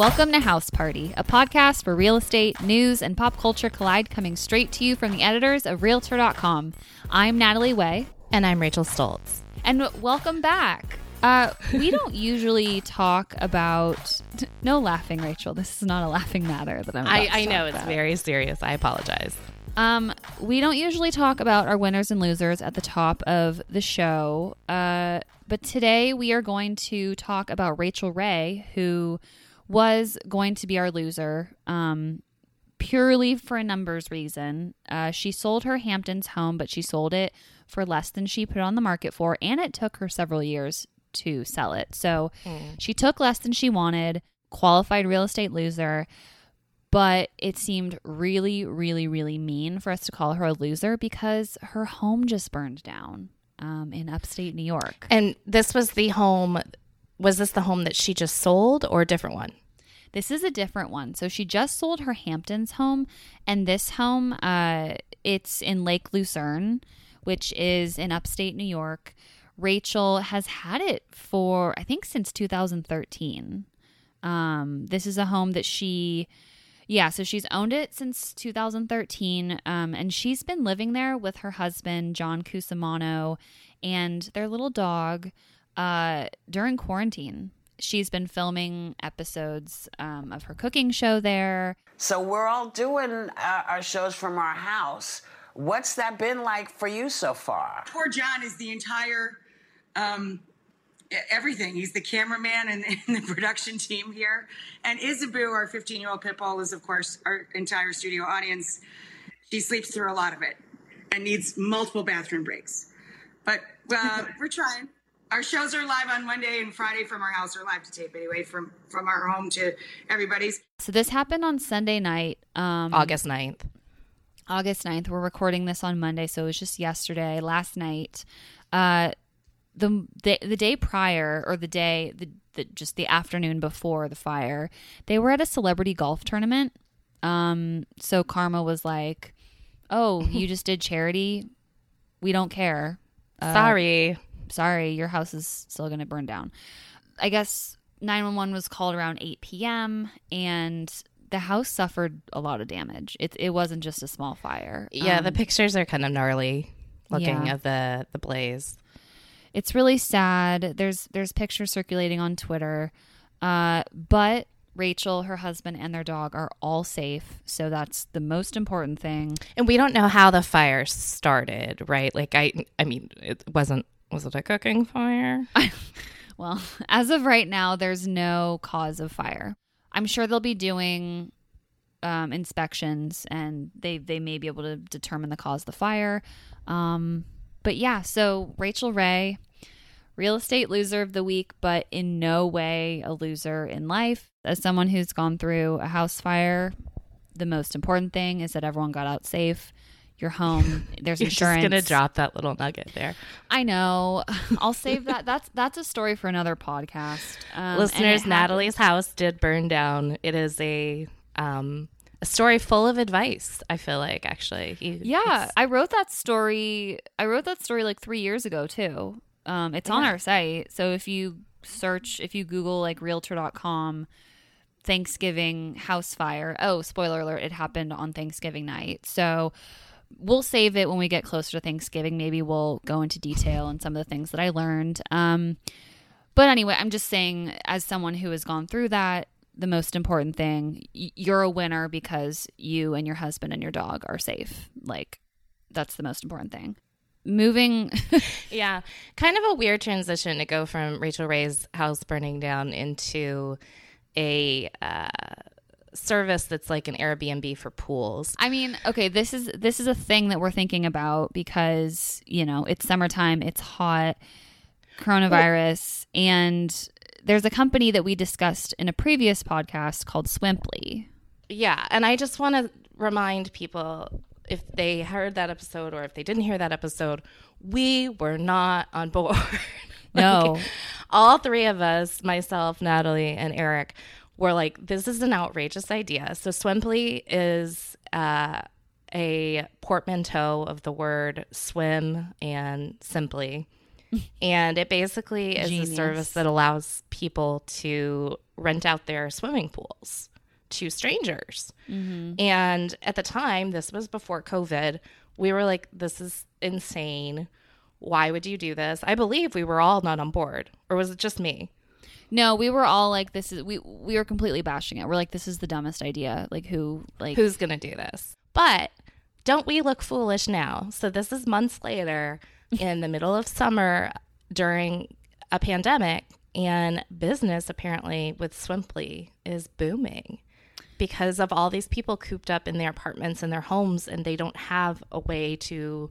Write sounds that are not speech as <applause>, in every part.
Welcome to House Party, a podcast where real estate, news, and pop culture collide, coming straight to you from the editors of Realtor.com. I'm Natalie Way. And I'm Rachel Stults. And welcome back. Uh, we <laughs> don't usually talk about. No laughing, Rachel. This is not a laughing matter that I'm. I, I know it's about. very serious. I apologize. Um, we don't usually talk about our winners and losers at the top of the show. Uh, but today we are going to talk about Rachael Ray, who was going to be our loser. Um, purely for a numbers reason. Uh, she sold her Hamptons home, but she sold it for less than she put it on the market for, and it took her several years to sell it. So mm. she took less than she wanted, qualified real estate loser, but it seemed really, really, really mean for us to call her a loser because her home just burned down um, in upstate New York. And this was the home, was this the home that she just sold or a different one? This is a different one. So she just sold her Hamptons home, and this home, uh, it's in Lake Luzerne, which is in upstate New York. Rachael has had it for I think since 2013. Um, this is a home that she, yeah, so she's owned it since 2013, um, and she's been living there with her husband John Cusimano and their little dog uh, during quarantine she's been filming episodes um, of her cooking show there. So we're all doing uh, our shows from our house. What's that been like for you so far? Poor John is the entire um, everything. He's the cameraman and, <laughs> and, the production team here. And Isaboo, our 15 year old pit bull, is of course our entire studio audience. She sleeps through a lot of it and needs multiple bathroom breaks. But uh, <laughs> we're trying our shows are live on Monday and Friday from our house, or live to tape anyway, from from our home to everybody's. So this happened on Sunday night, um, August 9th. August 9th. We're recording this on Monday, so it was just yesterday, last night. Uh, the, the the day prior, or the day, the, the just the afternoon before the fire, they were at a celebrity golf tournament. Um, so Karma was like, "Oh, you <laughs> just did charity. We don't care. Uh, Sorry." Sorry, your house is still going to burn down. I guess 911 was called around 8 p.m. and the house suffered a lot of damage. It, it wasn't just a small fire. Yeah, um, the pictures are kind of gnarly looking yeah. of the, the blaze. It's really sad. There's there's pictures circulating on Twitter. Uh, but Rachael, her husband, and their dog are all safe. So that's the most important thing. And we don't know how the fire started, right? Like I I mean, it wasn't was it a cooking fire? <laughs> well, <laughs> as of right now, there's no cause of fire. I'm sure they'll be doing um, inspections and they, they may be able to determine the cause of the fire. Um, but yeah, so Rachael Ray, real estate loser of the week, but in no way a loser in life. As someone who's gone through a house fire, the most important thing is that everyone got out safe your home. There's <laughs> You're insurance. Just gonna drop that little nugget there. I know. <laughs> I'll save that. That's that's a story for another podcast. Um, Listeners, Natalie's house did burn down. It is a um, a story full of advice. I feel like actually. You, yeah, I wrote that story. I wrote that story like three years ago too. Um, it's yeah. on our site. So if you search, if you Google like Realtor.com. Thanksgiving house fire. Oh, spoiler alert, it happened on Thanksgiving night. So we'll save it when we get closer to Thanksgiving. Maybe we'll go into detail on some of the things that I learned. Um, but anyway, I'm just saying, as someone who has gone through that, the most important thing, you're a winner because you and your husband and your dog are safe. Like, that's the most important thing. Moving. <laughs> yeah. Kind of a weird transition to go from Rachael Ray's house burning down into a uh, service that's like an Airbnb for pools. I mean, okay, this is this is a thing that we're thinking about because, you know, it's summertime, it's hot, coronavirus, well, and there's a company that we discussed in a previous podcast called Swimply. Yeah, and I just want to remind people if they heard that episode or if they didn't hear that episode, we were not on board. <laughs> No. all three of us, myself, Natalie, and Eric, were like, this is an outrageous idea. So Swimply is uh, a portmanteau of the word swim and simply. <laughs> and it basically is Genius. a service that allows people to rent out their swimming pools to strangers. And at the time, this was before COVID, we were like, this is insane. Why would you do this? I believe we were all not on board. Or was it just me? No, we were all like, "This is." We we were completely bashing it. We're like, "This is the dumbest idea." Like, who? Like, Who's going to do this? But don't we look foolish now? So this is months later in the middle of summer during a pandemic and business apparently with Swimply is booming because of all these people cooped up in their apartments and their homes and they don't have a way to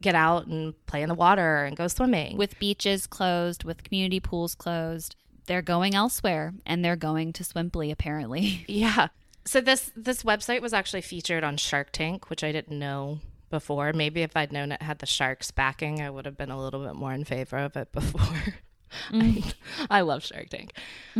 get out and play in the water and go swimming. with beaches closed, with community pools closed, they're going elsewhere, and they're going to Swimply apparently. <laughs> Yeah. So this this website was actually featured on Shark Tank, which I didn't know before. Maybe if I'd known it had the sharks backing, I would have been a little bit more in favor of it <laughs> before. <laughs> I, I love Shark Tank.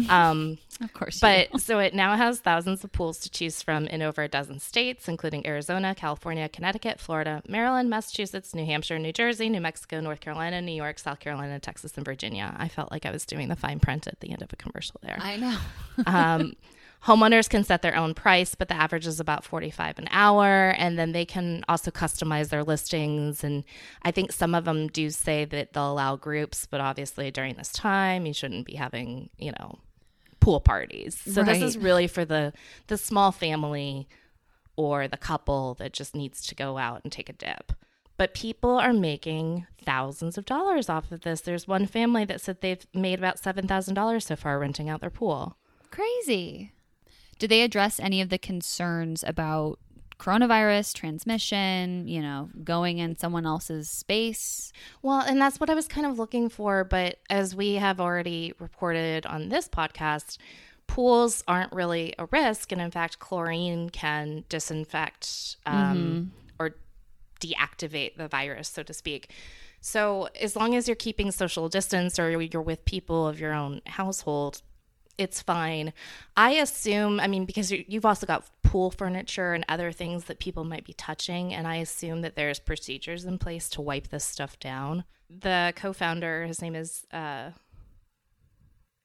Um, <laughs> of course, but so it now has thousands of pools to choose from in over a dozen states, including Arizona, California, Connecticut, Florida, Maryland, Massachusetts, New Hampshire, New Jersey, New Mexico, North Carolina, New York, South Carolina, Texas, and Virginia. I felt like I was doing the fine print at the end of a commercial there. I know. Um, <laughs> homeowners can set their own price, but the average is about 45 an hour. And then they can also customize their listings. And I think some of them do say that they'll allow groups, but obviously during this time, you shouldn't be having, you know, pool parties. So this is really for the the small family or the couple that just needs to go out and take a dip. But people are making thousands of dollars off of this. There's one family that said they've made about $7,000 so far renting out their pool. Crazy. Did they address any of the concerns about coronavirus transmission, you know, going in someone else's space? Well, and that's what I was kind of looking for. But as we have already reported on this podcast, pools aren't really a risk. And in fact, chlorine can disinfect um, or deactivate the virus, so to speak. So as long as you're keeping social distance or you're with people of your own household, it's fine. I assume, I mean, because you- you've also got pool furniture and other things that people might be touching, and I assume that there's procedures in place to wipe this stuff down. The co-founder, his name is uh,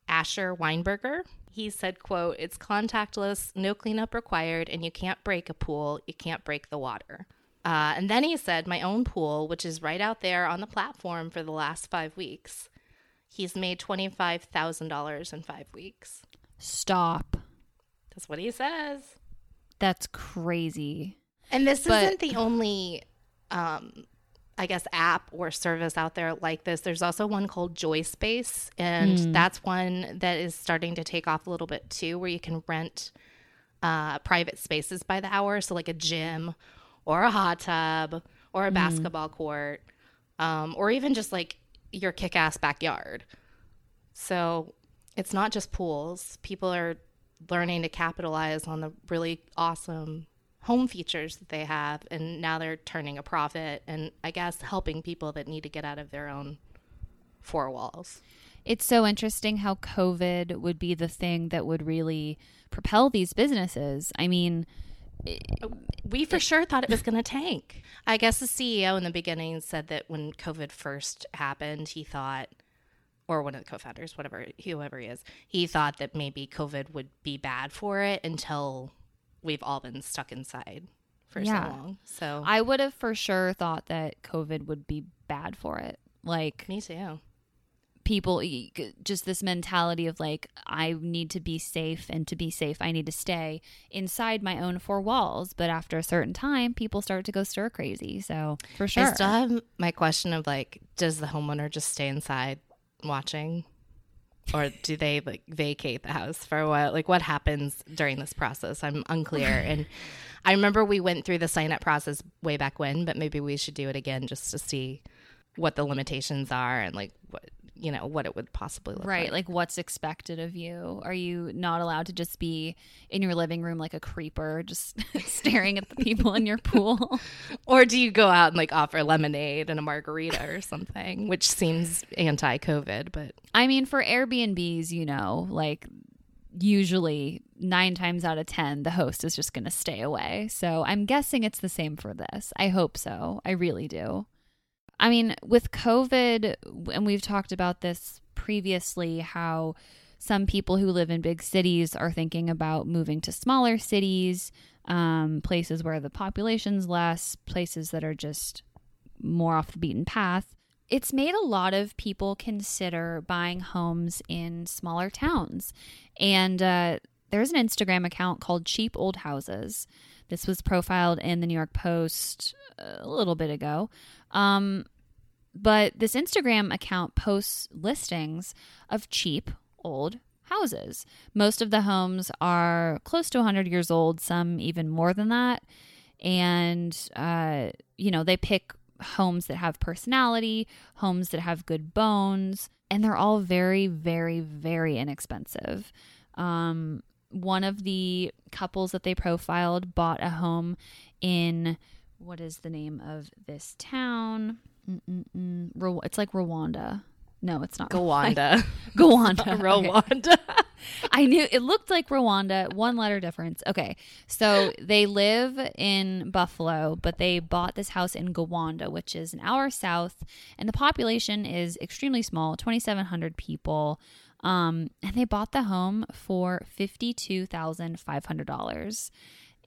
Asher Weinberger. He said, "quote It's contactless, no cleanup required, and you can't break a pool. You can't break the water." Uh, and then he said, "My own pool, which is right out there on the platform for the last five weeks." He's made $25,000 in five weeks. Stop. That's what he says. That's crazy. And this But- isn't the only, um, I guess, app or service out there like this. There's also one called Joy Space, and that's one that is starting to take off a little bit too, where you can rent uh, private spaces by the hour. So, like a gym or a hot tub or a basketball court, um, or even just like your kick ass backyard. So, it's not just pools. People are learning to capitalize on the really awesome home features that they have and now they're turning a profit and I guess helping people that need to get out of their own four walls. It's so interesting how COVID would be the thing that would really propel these businesses. I mean, Oh. We for sure thought it was going to tank. I guess the CEO in the beginning said that when COVID first happened, he thought or one of the co-founders, whatever whoever he is, he thought that maybe COVID would be bad for it until we've all been stuck inside for Yeah. so long. So I would have for sure thought that COVID would be bad for it. Like, me too. People just this mentality of like I need to be safe and to be safe I need to stay inside my own four walls but after a certain time people start to go stir crazy so for sure I still have my question of like, does the homeowner just stay inside watching? Or do they like vacate the house for a while? Like what happens during this process? I'm unclear. <laughs> and I remember we went through the sign up process way back when, but maybe we should do it again just to see what the limitations are and like what you know, what it would possibly look right like. Right, like what's expected of you? Are you not allowed to just be in your living room like a creeper just <laughs> staring at the people in your pool? <laughs> Or do you go out and like offer lemonade and a margarita or something, which seems anti COVID, but I mean for Airbnbs you know like usually 9 times out of 10 the host is just going to stay away. So I'm guessing it's the same for this. I hope so. I really do I mean, with COVID, and we've talked about this previously, how some people who live in big cities are thinking about moving to smaller cities, um, places where the population's less, places that are just more off the beaten path. It's made a lot of people consider buying homes in smaller towns. And uh, there's an Instagram account called Cheap Old Houses. This was profiled in the New York Post a little bit ago. Um, but this Instagram account posts listings of cheap old houses. Most of the homes are close to 100 years old, some even more than that. And, uh, you know, they pick homes that have personality, homes that have good bones, and they're all very, very, very inexpensive. Um, one of the couples that they profiled bought a home in what is the name of this town? It's like Rwanda. No, it's not <laughs> Gowanda. Gowanda. <laughs> <laughs> Rwanda. I knew it looked like Rwanda, one letter difference. Okay. So they live in Buffalo, but they bought this house in Gowanda, which is an hour south, and the population is extremely small 2,700 people. Um, and they bought the home for $52,500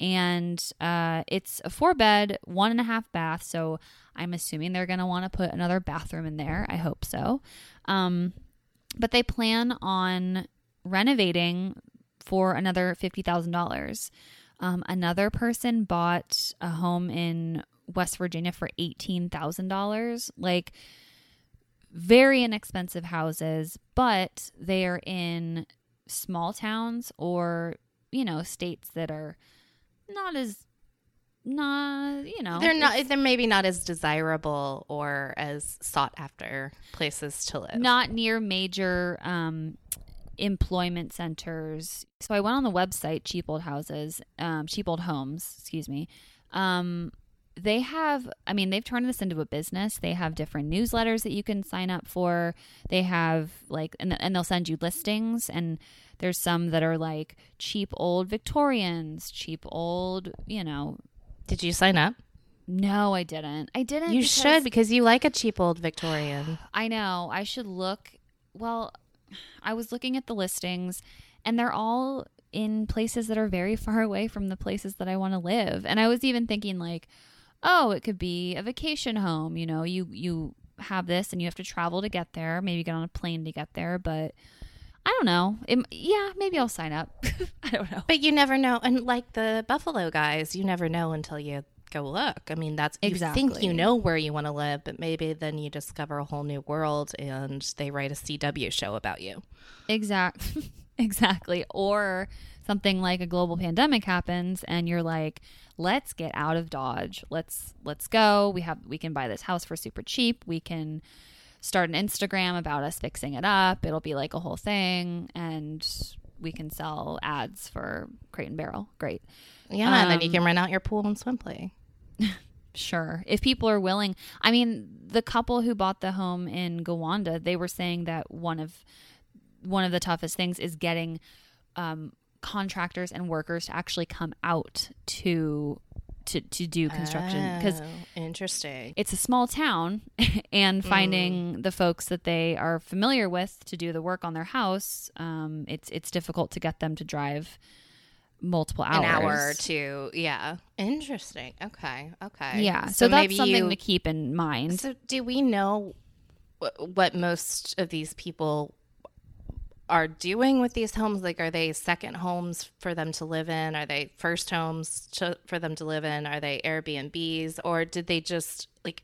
and uh, it's a four bed, one and a half bath. So I'm assuming they're going to want to put another bathroom in there. I hope so. Um, but they plan on renovating for another fifty thousand um, dollars. Another person bought a home in West Virginia for eighteen thousand dollars. Like very inexpensive houses, but they are in small towns or you know states that are not as not you know they're not they're maybe not as desirable or as sought after places to live. Not near major um employment centers. So i went on the website cheap old houses um cheap old homes excuse me. Um they have i mean they've turned this into a business. They have different newsletters that you can sign up for. They have like and, and they'll send you listings. And there's some that are like cheap old victorians cheap old you know did you sign up no i didn't i didn't you because- should because you like a cheap old victorian <sighs> I know. I should look. Well, I was looking at the listings, and they're all in places that are very <laughs> far away from the places that I want to live. And I was even thinking, like, oh, it could be a vacation home. You know, you you have this, and you have to travel to get there. Maybe get on a plane to get there, but. I don't know. It, yeah, maybe I'll sign up. <laughs> I don't know. But you never know. And like the Buffalo guys, you never know until you go look. I mean, that's exactly. you think you know where you want to live, but maybe then you discover a whole new world and they write a CW show about you. Exact, <laughs> exactly. Or something like a global pandemic happens, and you're like, "Let's get out of Dodge. Let's let's go. We have we can buy this house for super cheap. We can start an Instagram about us fixing it up. It'll be like a whole thing, and we can sell ads for Crate and Barrel. Great." Yeah, and then you Um, can rent out your pool and Swimply. <laughs> Sure. If people are willing. I mean, the couple who bought the home in Gowanda, they were saying that one of one of the toughest things is getting um, contractors and workers to actually come out to to to do construction because Oh, interesting. it's a small town <laughs> and finding the folks that they are familiar with to do the work on their house um, it's it's difficult to get them to drive multiple hours An hour or two. Yeah. Interesting. Okay. Okay. yeah so, that's something you- to keep in mind So, do we know wh- what most of these people are doing with these homes? Like, are they second homes for them to live in? Are they first homes to, for them to live in? Are they Airbnbs? Or did they just, like,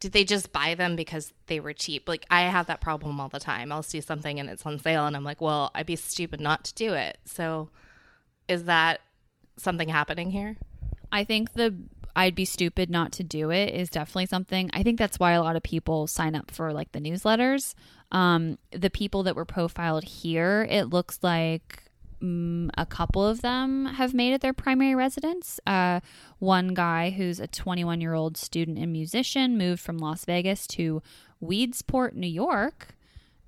did they just buy them because they were cheap? Like, I have that problem all the time. I'll see something and it's on sale, and I'm like, well, I'd be stupid not to do it. So, is that something happening here? I think the I'd be stupid not to do it is definitely something. I think that's why a lot of people sign up for like the newsletters. Um, the people that were profiled here, it looks like mm, a couple of them have made it their primary residence. Uh, one guy who's a 21 year old student and musician moved from Las Vegas to Weedsport, New York.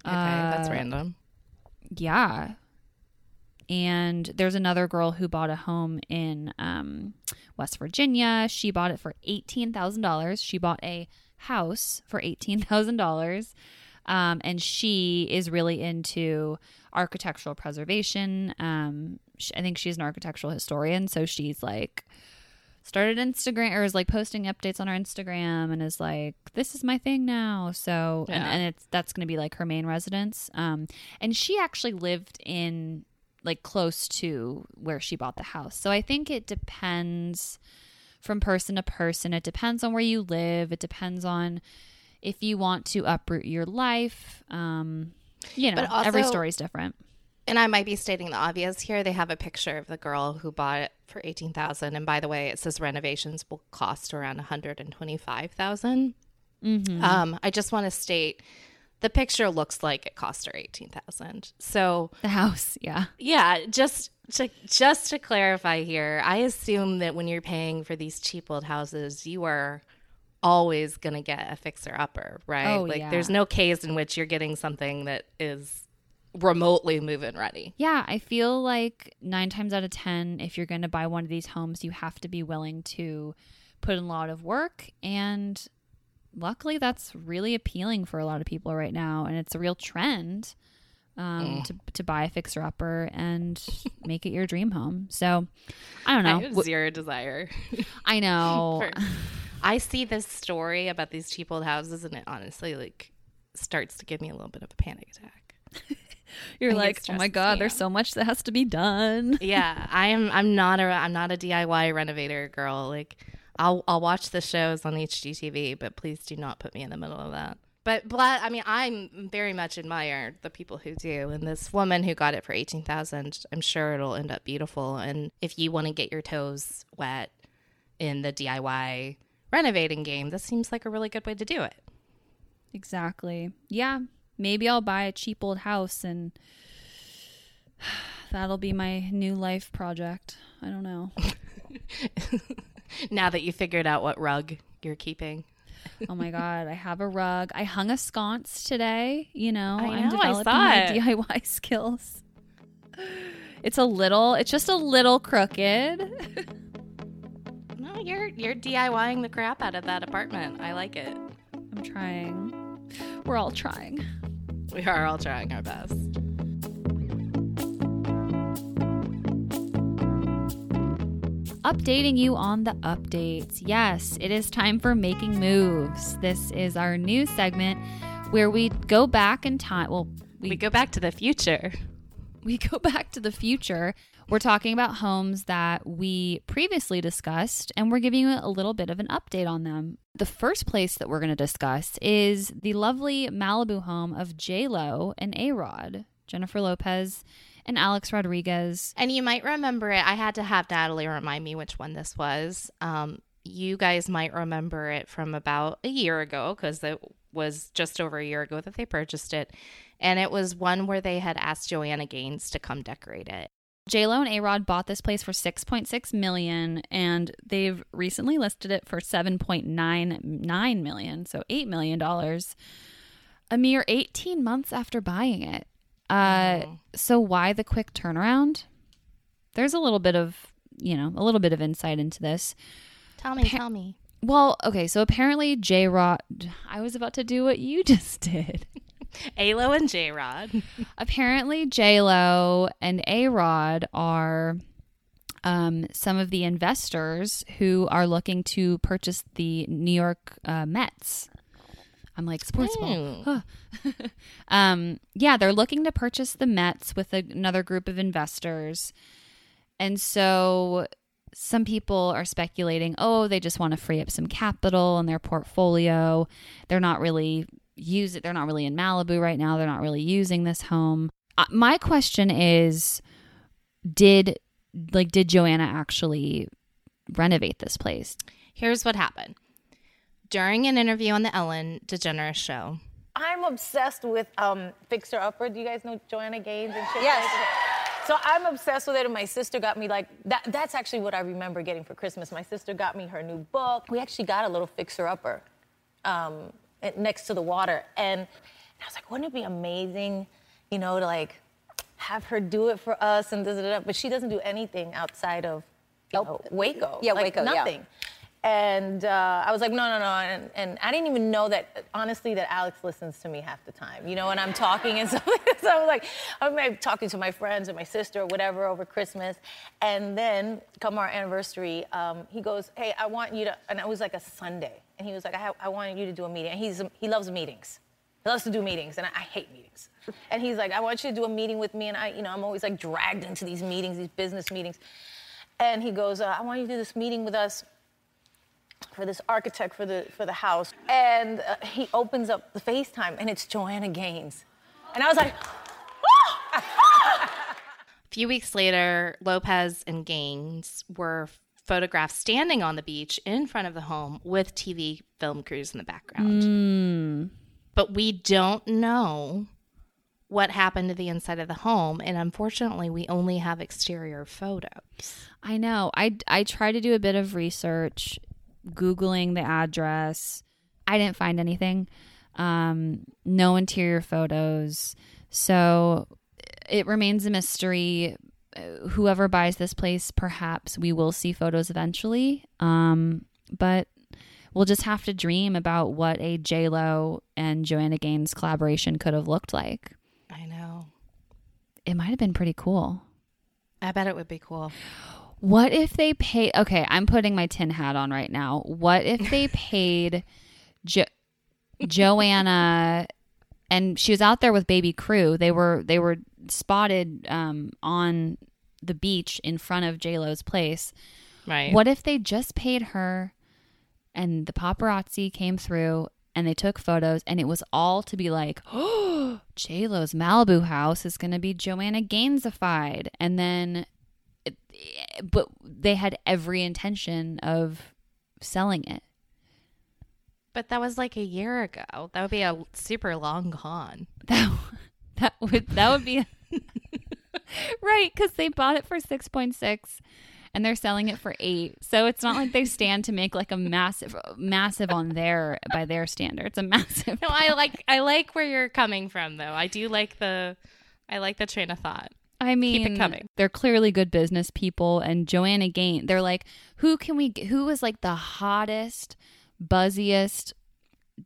Okay, that's Uh, random. Yeah. And there's another girl who bought a home in um, West Virginia. She bought it for $18,000. She bought a house for $18,000. Um, and she is really into architectural preservation. Um, sh- I think she's an architectural historian. So she's like, started Instagram or is like posting updates on her Instagram and is like, this is my thing now. So, and, and it's, that's going to be like her main residence. Um, and she actually lived in like close to where she bought the house. So I think it depends from person to person. It depends on where you live. It depends on if you want to uproot your life. Um, you know, But also- every story's different. And I might be stating the obvious here. They have a picture of the girl who bought it for eighteen thousand, and by the way, it says renovations will cost around one hundred and twenty-five Um, I just want to state the picture looks like it cost her eighteen thousand. So The house, yeah. yeah, just to just to clarify here, I assume that when you're paying for these cheap old houses, you are always going to get a fixer upper, right? Oh, like yeah. there's no case in which you're getting something that is remotely move-in ready. Yeah, I feel like nine times out of 10, if you're going to buy one of these homes, you have to be willing to put in a lot of work. And luckily, that's really appealing for a lot of people right now. And it's a real trend um, to, to buy a fixer upper and <laughs> make it your dream home. So I don't I know. have W- zero desire. I know. <laughs> for- I see this story about these cheap old houses, and it honestly like starts to give me a little bit of a panic attack. <laughs> You're I like, oh my God, there's so much that has to be done. yeah, I am. I'm not a. I'm not a DIY renovator girl. Like, I'll I'll watch the shows on HGTV, but please do not put me in the middle of that. But I mean, I'm very much admire the people who do, and this woman who got it for eighteen thousand. I'm sure it'll end up beautiful. And if you want to get your toes wet in the DIY renovating game, this seems like a really good way to do it. Exactly. Yeah. Maybe I'll buy a cheap old house and <sighs> that'll be my new life project. I don't know. <laughs> <laughs> Now that you figured out what rug you're keeping. Oh my god, I have a rug. I hung a sconce today, you know. I know, I developing saw my it. DIY <laughs> skills. It's a little it's just a little crooked. <laughs> No, you're you're DIYing the crap out of that apartment. I like it. I'm trying. We're all trying. We are all trying our best. Updating you on the updates. Yes, it is time for Making Moves. This is our new segment where we go back in time. Well, We go back to the future. we go <laughs> back to the future. We're talking about homes that we previously discussed, and we're giving you a little bit of an update on them. The first place that we're going to discuss is the lovely Malibu home of J Lo and A Rod, Jennifer Lopez and Alex Rodriguez. And you might remember it. I had to have Natalie remind me which one this was. Um, you guys might remember it from about a year ago because it was just over a year ago that they purchased it. And it was one where they had asked Joanna Gaines to come decorate it. J Lo and A Rod bought this place for six point six million, and they've recently listed it for seven point nine nine million, so eight million dollars. A mere eighteen months after buying it. Uh, so why the quick turnaround? There's a little bit of you know a little bit of insight into this. Tell me, tell me. Well, okay, so apparently J Rod. <sighs> I was about to do what you <laughs> just did. <laughs> Alo and J Rod. <laughs> apparently J Lo and A Rod are um, some of the investors who are looking to purchase the New York uh, Mets. I'm like sports ball. <laughs> Um, yeah, they're looking to purchase the Mets with another group of investors, and so some people are speculating, oh, they just want to free up some capital in their portfolio. They're not really use it. They're not really in Malibu right now. They're not really using this home. Uh, my question is, did like did Joanna actually renovate this place? Here's what happened. During an interview on the Ellen DeGeneres show, I'm obsessed with um, Fixer Upper. Do you guys know Joanna Gaines and shit? Yes. So I'm obsessed with it, and my sister got me like that. That's actually what I remember getting for Christmas. My sister got me her new book. We actually got a little Fixer Upper um, next to the water, and I was like, wouldn't it be amazing, you know, to like have her do it for us and da da da. But she doesn't do anything outside of you know, Waco. Yeah, like, Waco, yeah. And uh, I was like, no, no, no. And, and I didn't even know that, honestly, that Alex listens to me half the time. You know, when I'm talking and stuff. <laughs> so I was like, I'm talking to my friends and my sister or whatever over Christmas. And then, come our anniversary, um, he goes, hey, I want you to, and it was like a Sunday. And he was like, I, ha- I want you to do a meeting. And he's, he loves meetings. He loves to do meetings, and I, I hate meetings. And he's like, I want you to do a meeting with me. And I, you know, I'm always like dragged into these meetings, these business meetings. And he goes, uh, I want you to do this meeting with us for this architect for the for the house. And uh, he opens up the FaceTime, and it's Joanna Gaines. And I was like, <laughs> A few weeks later, Lopez and Gaines were photographed standing on the beach in front of the home with TV film crews in the background. But we don't know what happened to the inside of the home. And unfortunately, we only have exterior photos. I know. I I tried to do a bit of research, googling the address. I didn't find anything. Um, no interior photos. So it remains a mystery. Uh, Whoever buys this place, perhaps we will see photos eventually. Um, but we'll just have to dream about what a J Lo and Joanna Gaines collaboration could have looked like. I know. It might have been pretty cool. I bet it would be cool. What if they pay? Okay, I'm putting my tin hat on right now. What if they <laughs> paid jo- Joanna, and she was out there with baby crew. They were they were spotted um, on the beach in front of J Lo's place. Right. What if they just paid her, and the paparazzi came through and they took photos, and it was all to be like, <gasps> oh, J Lo's Malibu house is going to be Joanna Gainesified, and then but they had every intention of selling it. But that was like a year ago. That would be a super long con. <laughs> That that would that would be <laughs> right because they bought it for six point six, and they're selling it for eight. So it's not like they stand to make like a massive massive on their by their standards. A massive. No, I like I like where you're coming from though. I do like the I like the train of thought. I mean, Keep it coming. They're clearly good business people, and Joanna Gain. They're like, who can we? Who is like the hottest, buzziest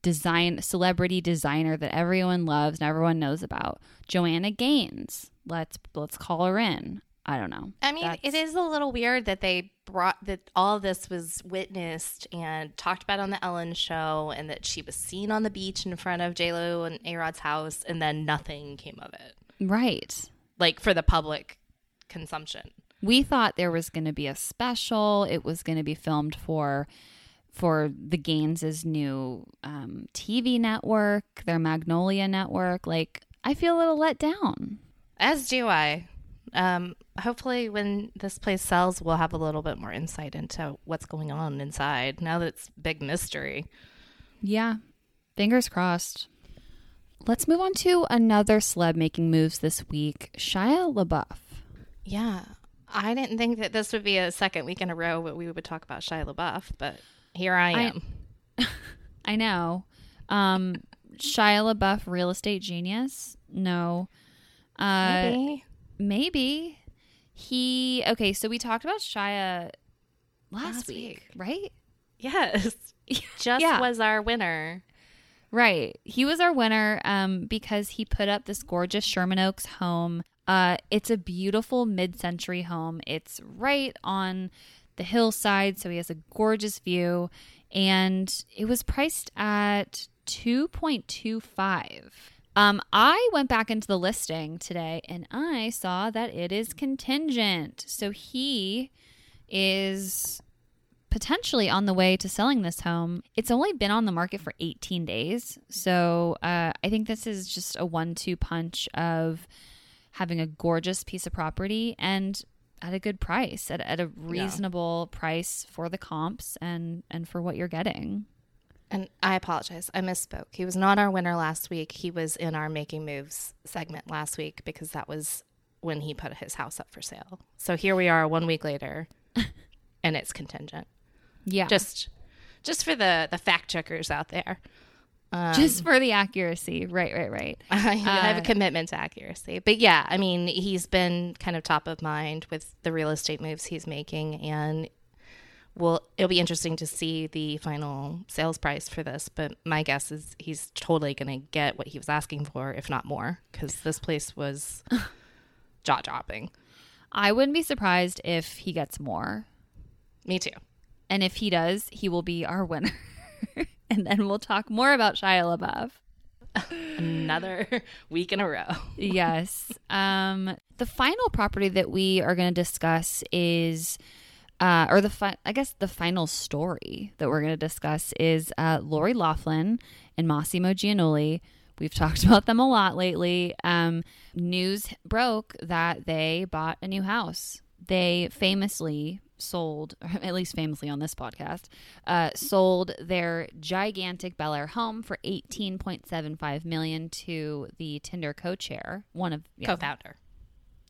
design celebrity designer that everyone loves and everyone knows about? Joanna Gaines. Let's let's call her in. I don't know. I mean, it That's- is a little weird that they brought that all this was witnessed and talked about on the Ellen show, and that she was seen on the beach in front of J Lo and A Rod's house, and then nothing came of it, right. Like for the public consumption. we thought there was going to be a special. It was going to be filmed for for the Gaines's new um, TV network, their Magnolia network. Like, I feel a little let down. As do I. Um, hopefully, when this place sells, we'll have a little bit more insight into what's going on inside. Now that it's big mystery. Yeah, fingers crossed. Let's move on to another celeb making moves this week. Shia LaBeouf. Yeah, I didn't think that this would be a second week in a row that we would talk about Shia LaBeouf, but here I I- am. <laughs> I know. Um, Shia LaBeouf, real estate genius. No. Uh, Maybe. Maybe he okay. So we talked about Shia last, Last week, week. right? Yes. <laughs> Just Yeah. was our winner. Right. He was our winner um, because he put up this gorgeous Sherman Oaks home. Uh, it's a beautiful mid-century home. It's right on the hillside, so he has a gorgeous view, and it was priced at two point two five. Um, I went back into the listing today, and I saw that it is contingent. So he is potentially on the way to selling this home. It's only been on the market for 18 days. So uh, I think this is just a one two punch of having a gorgeous piece of property and at a good price, at, at a reasonable price for the comps and, and for what you're getting. And I apologize. I misspoke. He was not our winner last week. He was in our Making Moves segment last week because that was when he put his house up for sale. So here we are one week later <laughs> and it's contingent. Yeah. Just just for the the fact checkers out there. Um, just for the accuracy. Right, right, right. <laughs> I have a uh, commitment to accuracy. But yeah, I mean, he's been kind of top of mind with the real estate moves he's making and well, it'll be interesting to see the final sales price for this. But my guess is he's totally going to get what he was asking for, if not more, because this place was <laughs> jaw dropping. I wouldn't be surprised if he gets more. Me too. And if he does, he will be our winner. <laughs> and then we'll talk more about Shia LaBeouf. Another <laughs> week in a row. <laughs> yes. Um, the final property that we are going to discuss is, uh, or the fi- I guess the final story that we're going to discuss is uh, Lori Loughlin and Massimo Giannulli. We've talked about them a lot lately. Um, news broke that they bought a new house. They famously sold, <laughs> at least famously on this podcast, uh, sold their gigantic Bel Air home for eighteen point seven five million to the Tinder co-chair, one of yeah, Co-founder.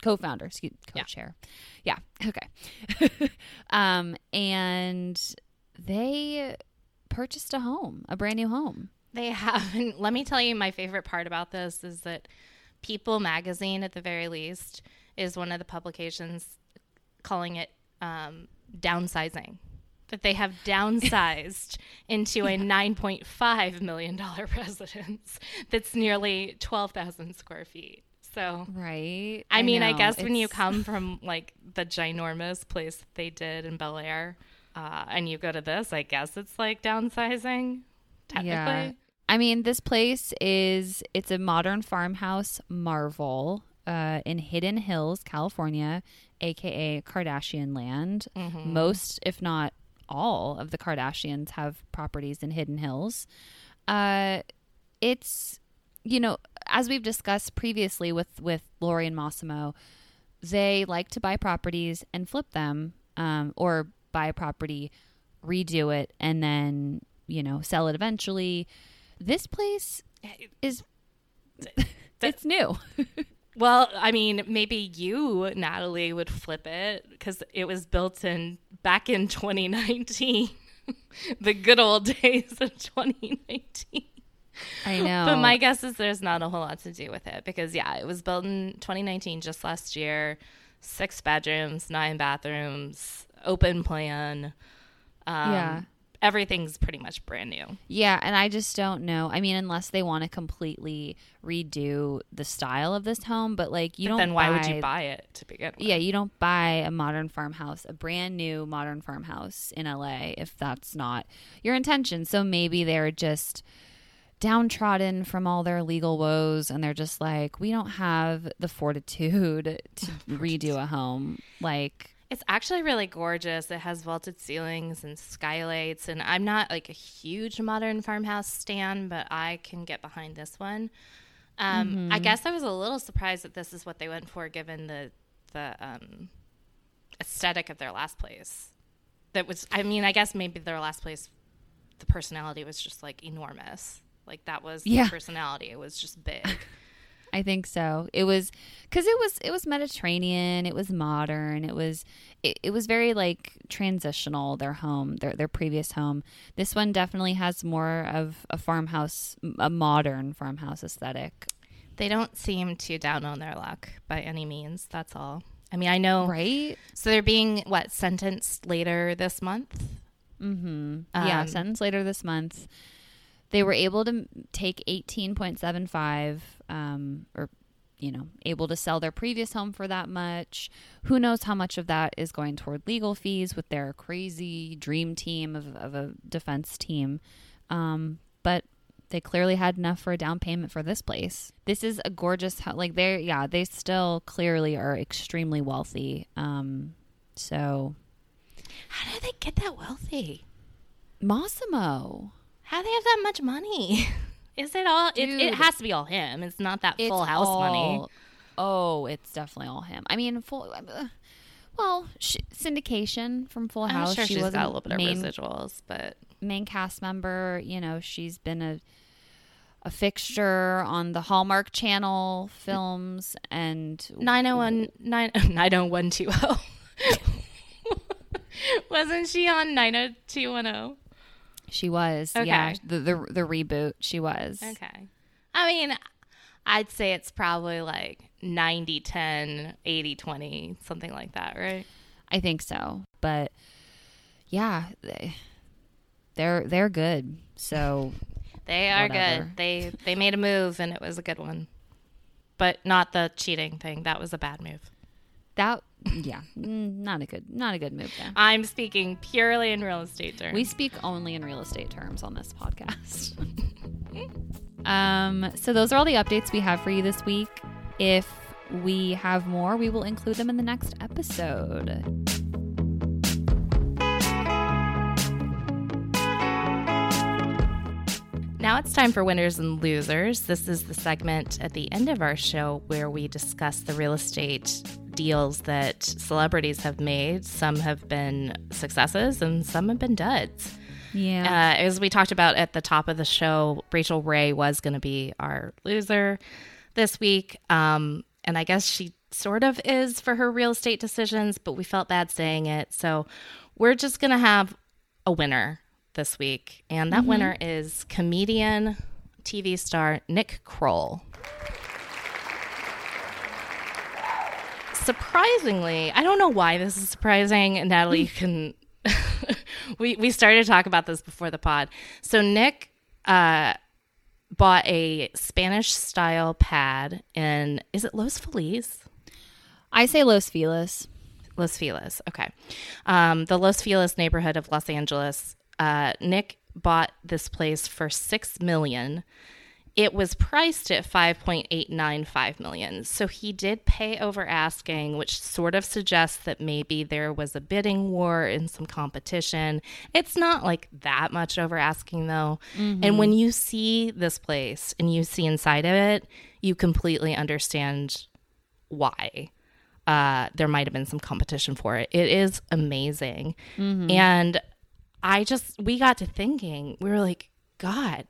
co-founder, excuse co-chair. Yeah, <laughs> okay. <laughs> um, and they purchased a home, a brand new home. They haven't. Let me tell you, my favorite part about this is that People magazine, at the very least, is one of the publications calling it um, downsizing. That they have downsized <laughs> into a $9.5 million <laughs> residence that's nearly 12,000 square feet. So, Right. I mean, I know. guess when you come <laughs> from like the ginormous place they did in Bel Air, uh, and you go to this, I guess it's like downsizing, technically. Yeah. I mean, this place is it's a modern farmhouse marvel uh, in Hidden Hills, California, aka Kardashian land. Most, if not all, of the Kardashians have properties in Hidden Hills. Uh, it's you know, as we've discussed previously with with Lori and Massimo, they like to buy properties and flip them, um, or buy a property, redo it, and then you know sell it eventually. This place is <laughs> it's new. <laughs> Well, I mean, maybe you, Natalie, would flip it because it was built in back in 2019, <laughs> the good old days of 2019. I <laughs> know, But my guess is there's not a whole lot to do with it because, yeah, it was built in 2019, just last year. Six bedrooms, nine bathrooms, open plan. Um, Yeah. Everything's pretty much brand new. Yeah, and I just don't know. I mean, unless they want to completely redo the style of this home, but like you But don't. then why would you buy it to begin with? Yeah, you don't buy a modern farmhouse, a brand new modern farmhouse in LA if that's not your intention. So maybe they're just downtrodden from all their legal woes and they're just like, we don't have the fortitude to <laughs> redo a home. Like, It's actually really gorgeous. It has vaulted ceilings and skylights, and I'm not like a huge modern farmhouse stan, but I can get behind this one. Um, I guess I was a little surprised that this is what they went for, given the the um, aesthetic of their last place. That was, I mean, I guess maybe their last place, the personality was just like enormous. Like that was Yeah. the personality. It was just big. <laughs> I think so. It was because it was it was Mediterranean. It was modern. It was it, it was very like transitional. Their home, their their previous home. This one definitely has more of a farmhouse, a modern farmhouse aesthetic. they don't seem too down on their luck by any means. That's all. I mean, I know Right? So they're being what sentenced later this month. yeah. Um, Sentence later this month. They were able to take eighteen point seven five, um, or you know, able to sell their previous home for that much. Who knows how much of that is going toward legal fees with their crazy dream team of, of a defense team. Um, but they clearly had enough for a down payment for this place. This is a gorgeous house. Like they're, yeah, they still clearly are extremely wealthy. Um, so How do they get that wealthy? Massimo. How do they have that much money? <laughs> Is it all? It, it has to be all him. It's not that It's full house money. Oh, it's definitely all him. I mean, full. Uh, well, sh- syndication from Full I'm House. sure she she's was got a little bit main, of residuals, but main cast member. You know, she's been a a fixture on the Hallmark Channel films and 901 9 90120. <laughs> <laughs> <laughs> Wasn't she on 90210? She was. Yeah, the, the the reboot. She was. Okay. I mean, I'd say it's probably like 90 10, 80 20, something like that, right? I think so. But yeah, they, they're they're good. So <laughs> They are Whatever. good. They they made a move and it was a good one. But not the cheating thing. That was a bad move. that yeah, mm, not a good not a good move there. I'm speaking purely in real estate terms. We speak only in real estate terms on this podcast. <laughs> um, so those are all the updates we have for you this week. If we have more, we will include them in the next episode. Now it's time for winners and losers. This is the segment at the end of our show where we discuss the real estate deals that celebrities have made. Some have been successes and some have been duds. Yeah. Uh, as we talked about at the top of the show, Rachael Ray was going to be our loser this week. Um, and I guess she sort of is for her real estate decisions, but we felt bad saying it. So we're just going to have a winner this week. And that winner is comedian, TV star Nick Kroll. Surprisingly, I don't know why this is surprising. Natalie can. <laughs> we we started to talk about this before the pod. So Nick uh, bought a Spanish style pad in is it Los Feliz? I say Los Feliz. Los Feliz. Okay. Um, the Los Feliz neighborhood of Los Angeles. Uh, Nick bought this place for six million. It was priced at 5.895 million. So he did pay over asking, which sort of suggests that maybe there was a bidding war and some competition. It's not like that much over asking though. And when you see this place and you see inside of it, you completely understand why uh, there might have been some competition for it. It is amazing. And I just, we got to thinking, we were like, God,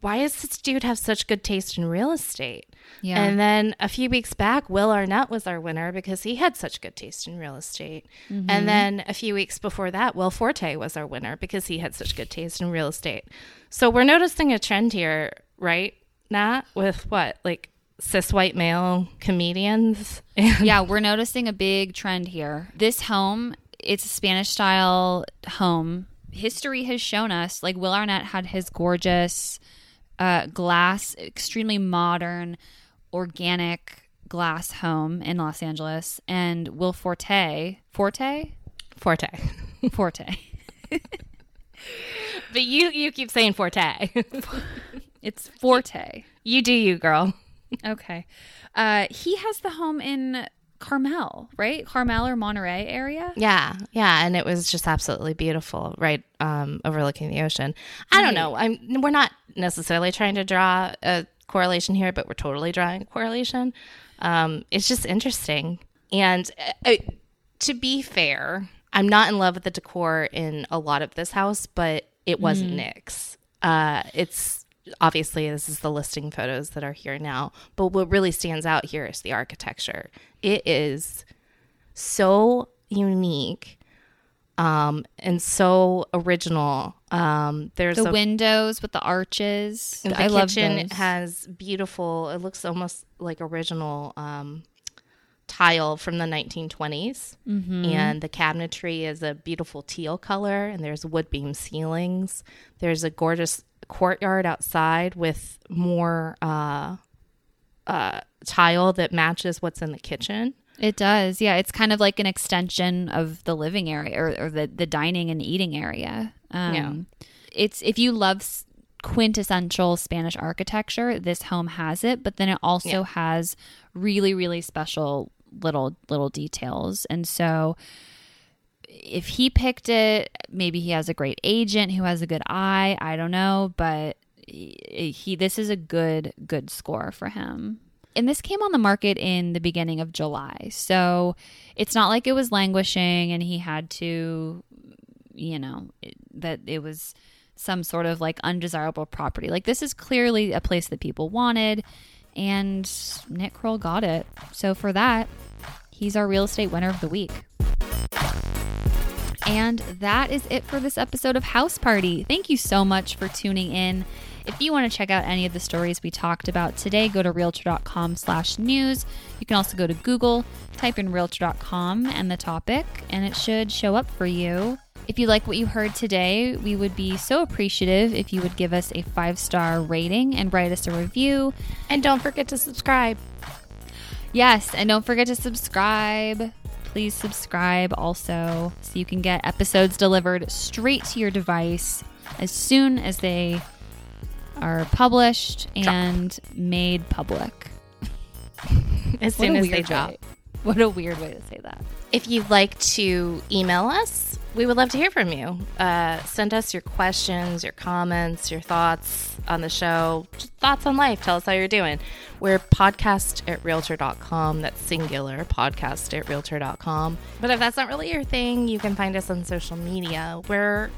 why does this dude have such good taste in real estate? Yeah. And then a few weeks back, Will Arnett was our winner because he had such good taste in real estate. Mm-hmm. And then a few weeks before that, Will Forte was our winner because he had such good taste in real estate. So we're noticing a trend here, right, Nat? With what? Like cis white male comedians? <laughs> Yeah, we're noticing a big trend here. This home, it's a Spanish style home. History has shown us, like Will Arnett had his gorgeous uh, glass, extremely modern, organic glass home in Los Angeles, and Will Forte, Forte, Forte. Forte. <laughs> <laughs> But you you keep saying Forte. <laughs> It's Forte. you do you, girl. Okay. Uh, he has the home in Carmel, right? Carmel or Monterey area. Yeah, yeah, and it was just absolutely beautiful, right um, overlooking the ocean. I don't know. I'm we're not necessarily trying to draw a correlation here, but we're totally drawing a correlation. Um, it's just interesting, and uh, uh, to be fair, I'm not in love with the decor in a lot of this house, but it wasn't Nick's. Uh, it's obviously this is the listing photos that are here now, but what really stands out here is the architecture. It is so unique um, and so original. Um, there's The a windows with the arches. the I love kitchen those. has beautiful. It looks almost like original um, tile from the 1920s, Mm-hmm. and the cabinetry is a beautiful teal color. And there's wood beam ceilings. There's a gorgeous courtyard outside with more uh, uh, tile that matches what's in the kitchen. It does. Yeah, it's kind of like an extension of the living area or, or the the dining and eating area. Um, Yeah. It's if you love s- quintessential Spanish architecture, this home has it, but then it also Yeah. has really really special little little details. And so if he picked it, maybe he has a great agent who has a good eye, I don't know, but he, this is a good good score for him and this came on the market in the beginning of July. So it's not like it was languishing and he had to, you know, it, that it was some sort of like undesirable property. Like this is clearly a place that people wanted, and Nick Kroll got it. So for that, he's our real estate winner of the week. And that is it for this episode of House Party. Thank you so much for tuning in. If you want to check out any of the stories we talked about today, go to realtor.com slash news. You can also go to Google, type in realtor.com and the topic, and it should show up for you. If you like what you heard today, we would be so appreciative if you would give us a five star rating and write us a review. And don't forget to subscribe. Yes, and don't forget to subscribe. Please subscribe also so you can get episodes delivered straight to your device as soon as they are published and made public. <laughs> As What soon as they drop. way- What a weird way to say that. If you'd like to email us, we would love to hear from you. Uh, send us your questions, your comments, your thoughts on the show, just thoughts on life. Tell us how you're doing. We're podcast at realtor.com. That's singular, podcast at realtor.com. But if that's not really your thing, you can find us on social media. We're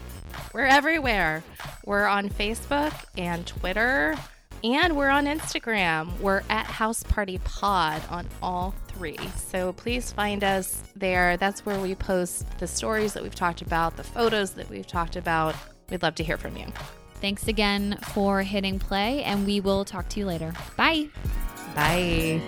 we're everywhere. We're on Facebook and Twitter, and we're on Instagram. We're at House Party Pod on all three. So please find us there. That's where we post the stories that we've talked about, the photos that we've talked about. We'd love to hear from you. Thanks again for hitting play, and we will talk to you later. Bye. Bye.